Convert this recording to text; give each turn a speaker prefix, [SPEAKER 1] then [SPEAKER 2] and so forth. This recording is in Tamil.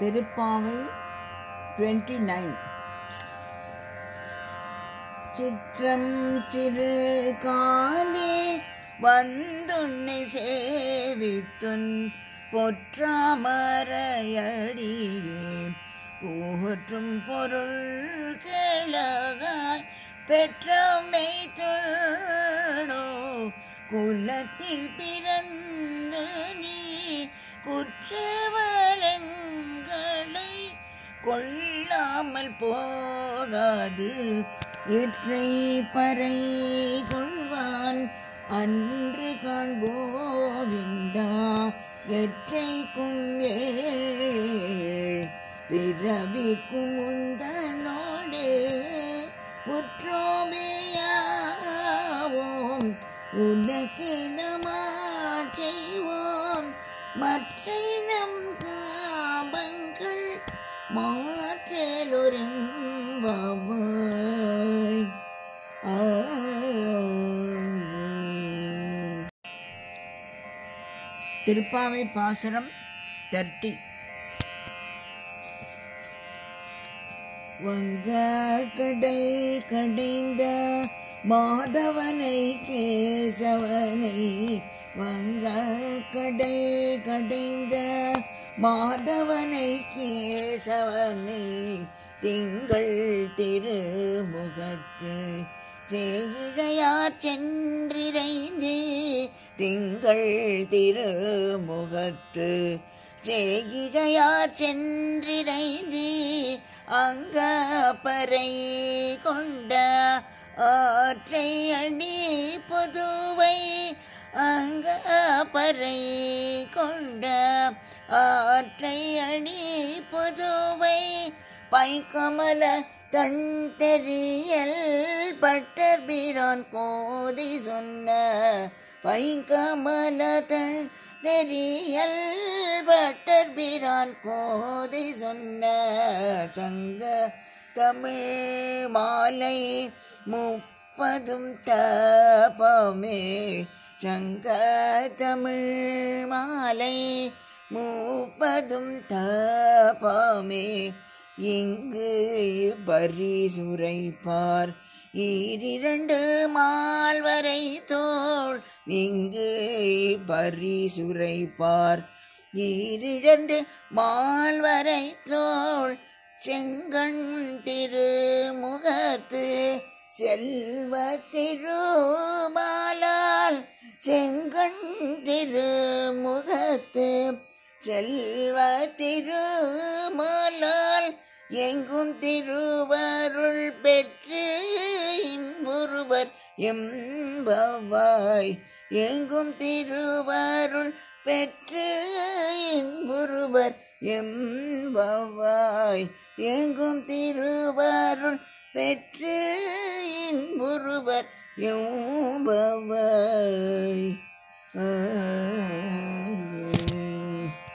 [SPEAKER 1] திருப்பாவை டுவெண்ட்டி நைன் சிற்றம் சிறு காலே வந்துன்னை சேவித்துன் பொற்றாமரையடியே. போற்றும் பொருள் கேளகாய் பெற்றமை துழோ குலத்தில் பிறந்து நீ குற்றவலங்க கொள்ளாமல் போகாது. இற்றை பறை கொள்வான் அன்று காண் கோவிந்தா. எற்றைக்கும் ஏழ் பிறவிக்கும் உந்தனோடு. உற்றோமேயாவோம் உனக்கு செய்வோம். மற்ற மாற்றலுரிம்பாவாய் திருப்பாவை பாசுரம் தர்ட்டி வங்க கடல் கடைந்த மாதவனை கேசவனை வங்க கடல் கடைந்த மாதவனை கேசவனை திங்கள் திருமுகத்து செய்கையார் சென்றிரைந்து திங்கள் திருமுகத்து செய்கையார் சென்றிரைந்து அங்கப்பறை கொண்ட ஆற்றை அணி பொதுவை அங்கப்பறை கொண்ட ஆற்றை அணி பொதுவை பைக்கமல தன் தெரியல் பட்டர் பிரான் கோதி சொன்ன பைக்கமல தன் தெரியல் பட்டர் பிரான் கோதி சொன்ன சங்க தமிழ் மாலை முப்பதும் தபமே சங்க தமிழ் மாலை மூப்பதும் தபமே இங்கு பரிசுரைப்பார். ஈரிரண்டு மால்வரை தோல் இங்கு பரிசுரைப்பார். ஈரிரண்டு மால்வரை தோல் செங்கண் திருமுகத்து செல்வ திருமாலால் செங்கண் திருமுகத்து செல்வ திருமால் எங்கும் திருவருள் பெற்று இன்புருவர் எம்பவாய் எங்கும் திருவருள் பெற்று இன்புருவர் எம்பவாய் எங்கும் திருவருள் பெற்று இன்புருவர் எம்பவாய் ஆ.